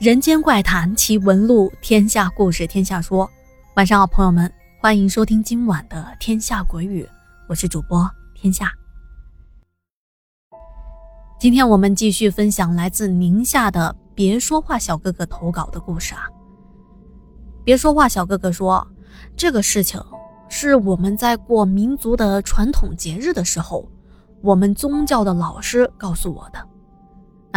人间怪谈奇闻录，天下故事天下说。晚上好，朋友们，欢迎收听今晚的《天下鬼语》，我是主播天下。今天我们继续分享来自宁夏的“别说话小哥哥”投稿的故事啊。别说话小哥哥说，这个事情是我们在过民族的传统节日的时候，我们宗教的老师告诉我的。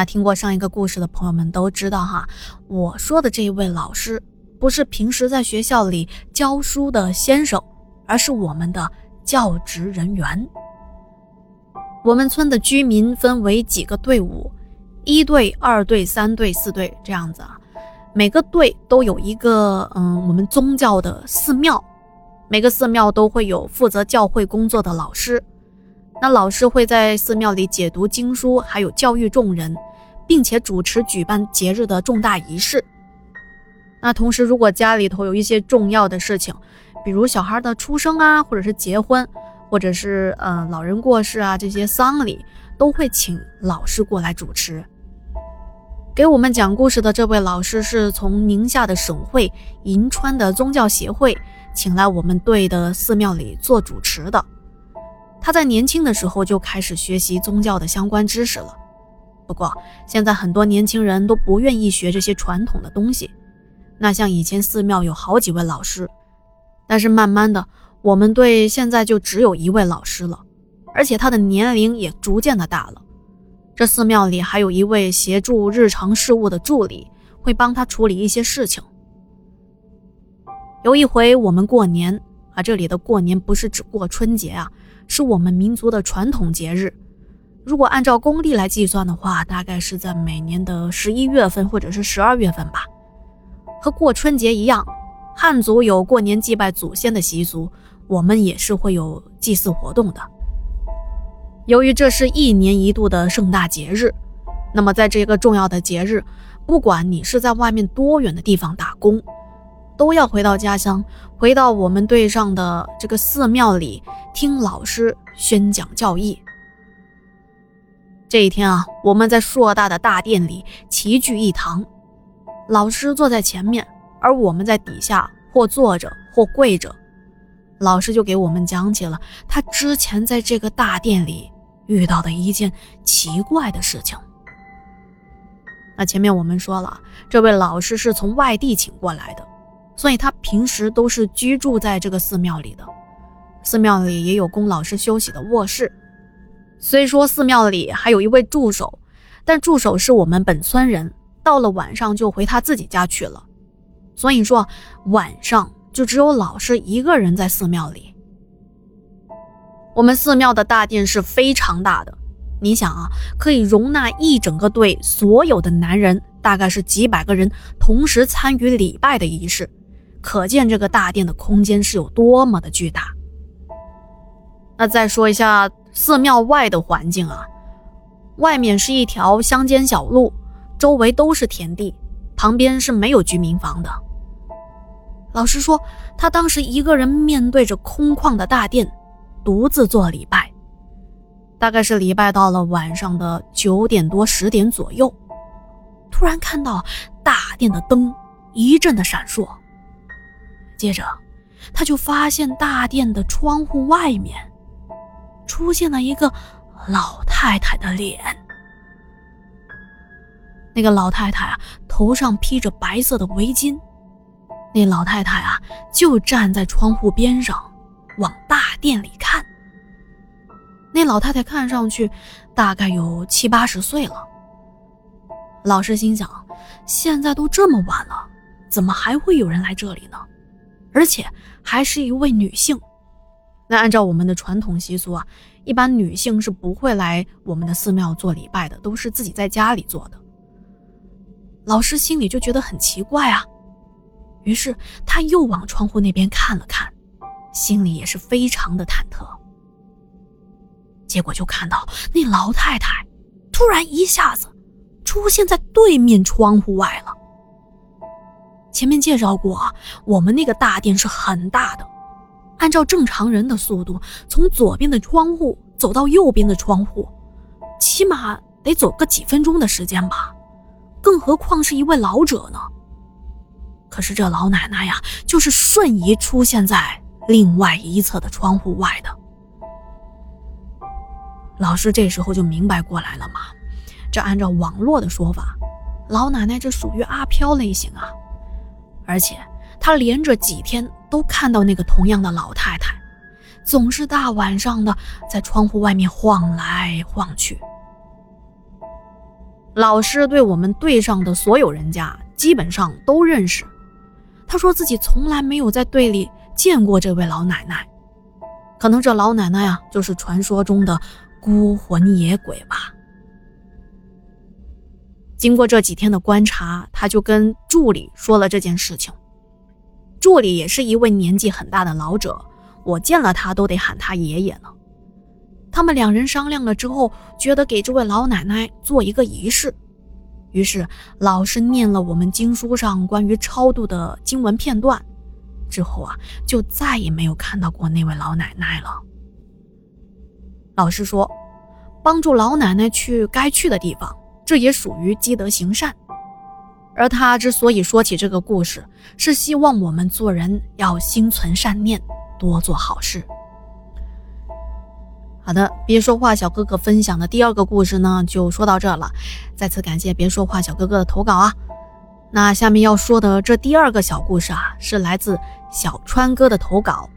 听过上一个故事的朋友们都知道哈，我说的这一位老师不是平时在学校里教书的先生，而是我们的教职人员。我们村的居民分为几个队伍，一队、二队、三队、四队这样子啊。每个队都有一个嗯，我们宗教的寺庙，每个寺庙都会有负责教会工作的老师。那老师会在寺庙里解读经书，还有教育众人，并且主持举办节日的重大仪式。那同时，如果家里头有一些重要的事情，比如小孩的出生啊，或者是结婚，或者是呃老人过世啊，这些丧礼都会请老师过来主持。给我们讲故事的这位老师是从宁夏的省会银川的宗教协会请来我们队的寺庙里做主持的。他在年轻的时候就开始学习宗教的相关知识了，不过现在很多年轻人都不愿意学这些传统的东西。那像以前寺庙有好几位老师，但是慢慢的，我们队现在就只有一位老师了，而且他的年龄也逐渐的大了。这寺庙里还有一位协助日常事务的助理，会帮他处理一些事情。有一回我们过年啊，这里的过年不是指过春节啊。是我们民族的传统节日，如果按照公历来计算的话，大概是在每年的十一月份或者是十二月份吧。和过春节一样，汉族有过年祭拜祖先的习俗，我们也是会有祭祀活动的。由于这是一年一度的盛大节日，那么在这个重要的节日，不管你是在外面多远的地方打工。都要回到家乡，回到我们队上的这个寺庙里听老师宣讲教义。这一天啊，我们在硕大的大殿里齐聚一堂，老师坐在前面，而我们在底下或坐着或跪着。老师就给我们讲起了他之前在这个大殿里遇到的一件奇怪的事情。那前面我们说了，这位老师是从外地请过来的。所以他平时都是居住在这个寺庙里的，寺庙里也有供老师休息的卧室。虽说寺庙里还有一位助手，但助手是我们本村人，到了晚上就回他自己家去了。所以说晚上就只有老师一个人在寺庙里。我们寺庙的大殿是非常大的，你想啊，可以容纳一整个队所有的男人，大概是几百个人同时参与礼拜的仪式。可见这个大殿的空间是有多么的巨大。那再说一下寺庙外的环境啊，外面是一条乡间小路，周围都是田地，旁边是没有居民房的。老师说，他当时一个人面对着空旷的大殿，独自做礼拜，大概是礼拜到了晚上的九点多十点左右，突然看到大殿的灯一阵的闪烁。接着，他就发现大殿的窗户外面出现了一个老太太的脸。那个老太太啊，头上披着白色的围巾。那老太太啊，就站在窗户边上，往大殿里看。那老太太看上去大概有七八十岁了。老师心想：现在都这么晚了，怎么还会有人来这里呢？而且还是一位女性，那按照我们的传统习俗啊，一般女性是不会来我们的寺庙做礼拜的，都是自己在家里做的。老师心里就觉得很奇怪啊，于是他又往窗户那边看了看，心里也是非常的忐忑。结果就看到那老太太突然一下子出现在对面窗户外了。前面介绍过，我们那个大殿是很大的，按照正常人的速度，从左边的窗户走到右边的窗户，起码得走个几分钟的时间吧。更何况是一位老者呢？可是这老奶奶呀，就是瞬移出现在另外一侧的窗户外的。老师这时候就明白过来了嘛，这按照网络的说法，老奶奶这属于阿飘类型啊，而且她连着几天都看到那个同样的老太太，总是大晚上的在窗户外面晃来晃去。老师对我们队上的所有人家基本上都认识。他说自己从来没有在队里见过这位老奶奶，可能这老奶奶啊就是传说中的孤魂野鬼吧。经过这几天的观察，他就跟助理说了这件事情。助理也是一位年纪很大的老者，我见了他都得喊他爷爷呢。他们两人商量了之后，觉得给这位老奶奶做一个仪式。于是，老师念了我们经书上关于超度的经文片段，之后啊，就再也没有看到过那位老奶奶了。老师说，帮助老奶奶去该去的地方，这也属于积德行善。而他之所以说起这个故事，是希望我们做人要心存善念，多做好事。好的，别说话，小哥哥分享的第二个故事呢，就说到这了。再次感谢别说话小哥哥的投稿啊。那下面要说的这第二个小故事啊，是来自小川哥的投稿。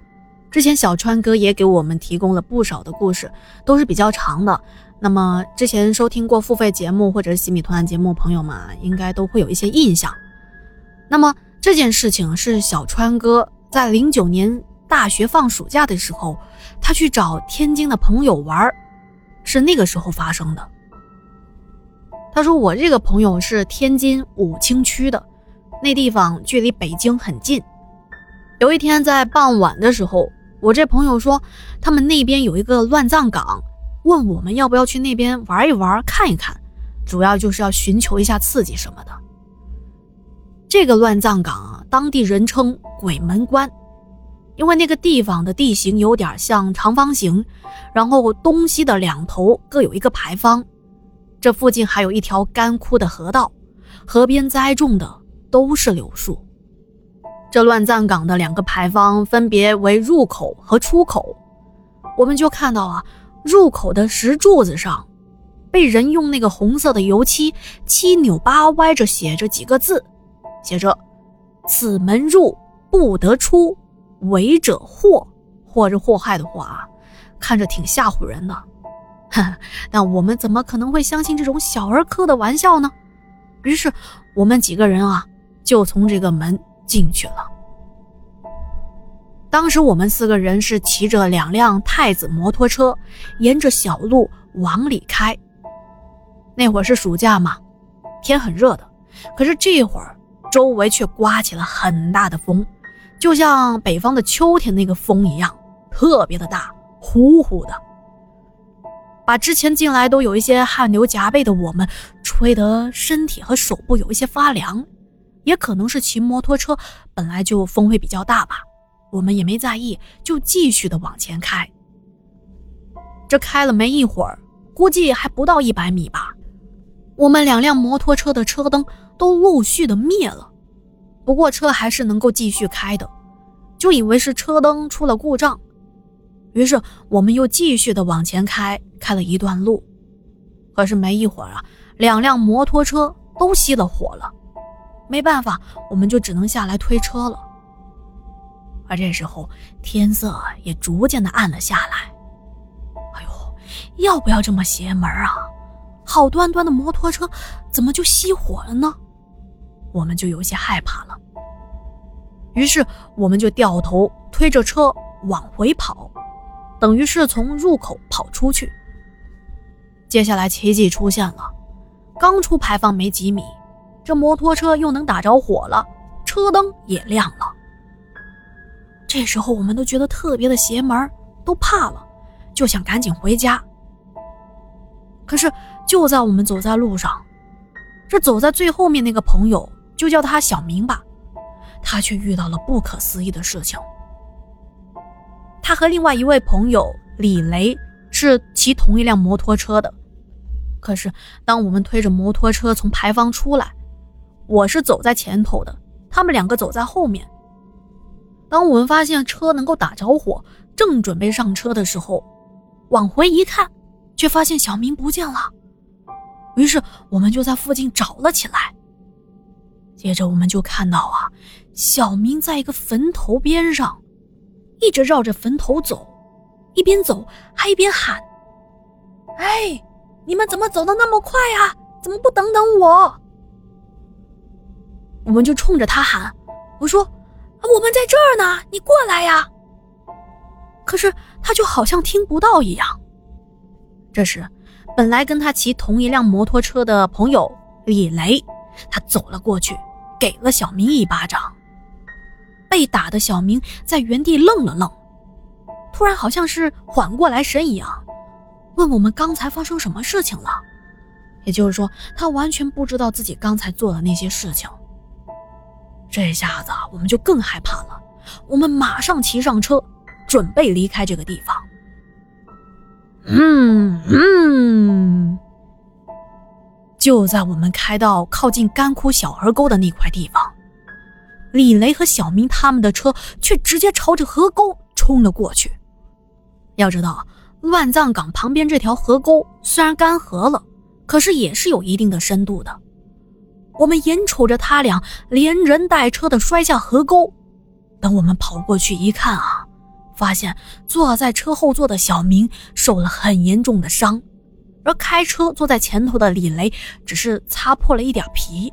之前小川哥也给我们提供了不少的故事，都是比较长的。那么之前收听过付费节目或者是洗米团节目朋友们，应该都会有一些印象。那么这件事情是小川哥在零九年大学放暑假的时候。他去找天津的朋友玩，是那个时候发生的。他说：“我这个朋友是天津武清区的，那地方距离北京很近。有一天在傍晚的时候，我这朋友说他们那边有一个乱葬岗，问我们要不要去那边玩一玩、看一看，主要就是要寻求一下刺激什么的。这个乱葬岗啊，当地人称鬼门关。”因为那个地方的地形有点像长方形，然后东西的两头各有一个牌坊，这附近还有一条干枯的河道，河边栽种的都是柳树。这乱葬岗的两个牌坊分别为入口和出口，我们就看到啊，入口的石柱子上，被人用那个红色的油漆七扭八歪着写着几个字，写着“此门入不得出”。违者祸，或者祸害的祸啊，看着挺吓唬人的。哼但我们怎么可能会相信这种小儿科的玩笑呢？于是我们几个人啊，就从这个门进去了。当时我们四个人是骑着两辆太子摩托车，沿着小路往里开。那会儿是暑假嘛，天很热的，可是这会儿周围却刮起了很大的风。就像北方的秋天那个风一样，特别的大，呼呼的，把之前进来都有一些汗流浃背的我们吹得身体和手部有一些发凉。也可能是骑摩托车本来就风会比较大吧，我们也没在意，就继续的往前开。这开了没一会儿，估计还不到一百米吧，我们两辆摩托车的车灯都陆续的灭了。不过车还是能够继续开的，就以为是车灯出了故障，于是我们又继续的往前开，开了一段路。可是没一会儿啊，两辆摩托车都熄了火了，没办法，我们就只能下来推车了。这时候天色也逐渐的暗了下来。哎呦，要不要这么邪门啊？好端端的摩托车怎么就熄火了呢？我们就有些害怕了，于是我们就掉头推着车往回跑，等于是从入口跑出去。接下来奇迹出现了，刚出牌坊没几米，这摩托车又能打着火了，车灯也亮了。这时候我们都觉得特别的邪门，都怕了，就想赶紧回家。可是就在我们走在路上，这走在最后面那个朋友。就叫他小明吧，他却遇到了不可思议的事情。他和另外一位朋友李雷是骑同一辆摩托车的，可是当我们推着摩托车从牌坊出来，我是走在前头的，他们两个走在后面。当我们发现车能够打着火，正准备上车的时候，往回一看，却发现小明不见了。于是我们就在附近找了起来。接着我们就看到啊，小明在一个坟头边上，一直绕着坟头走，一边走还一边喊：“哎，你们怎么走的那么快啊？怎么不等等我？”我们就冲着他喊：“我说。”我们在这儿呢，你过来呀！可是他就好像听不到一样。这时，本来跟他骑同一辆摩托车的朋友李雷，他走了过去，给了小明一巴掌。被打的小明在原地愣了愣，突然好像是缓过来神一样，问我们刚才发生什么事情了。也就是说，他完全不知道自己刚才做的那些事情。这下子我们就更害怕了，我们马上骑上车，准备离开这个地方。嗯嗯，就在我们开到靠近干枯小河沟的那块地方，李雷和小明他们的车却直接朝着河沟冲了过去。要知道，乱葬岗旁边这条河沟虽然干涸了，可是也是有一定的深度的。我们眼瞅着他俩连人带车的摔下河沟，等我们跑过去一看啊，发现坐在车后座的小明受了很严重的伤，而开车坐在前头的李雷只是擦破了一点皮。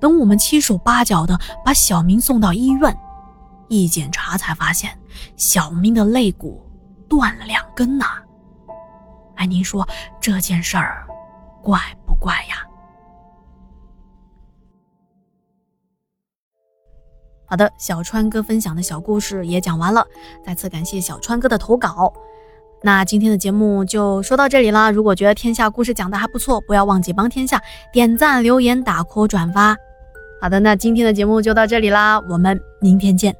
等我们七手八脚的把小明送到医院，一检查才发现小明的肋骨断了两根呐。哎，您说这件事儿怪不怪呀？好的，小川哥分享的小故事也讲完了，再次感谢小川哥的投稿。那今天的节目就说到这里啦。如果觉得天下故事讲的还不错，不要忘记帮天下点赞、留言、打 call、转发。好的，那今天的节目就到这里啦，我们明天见。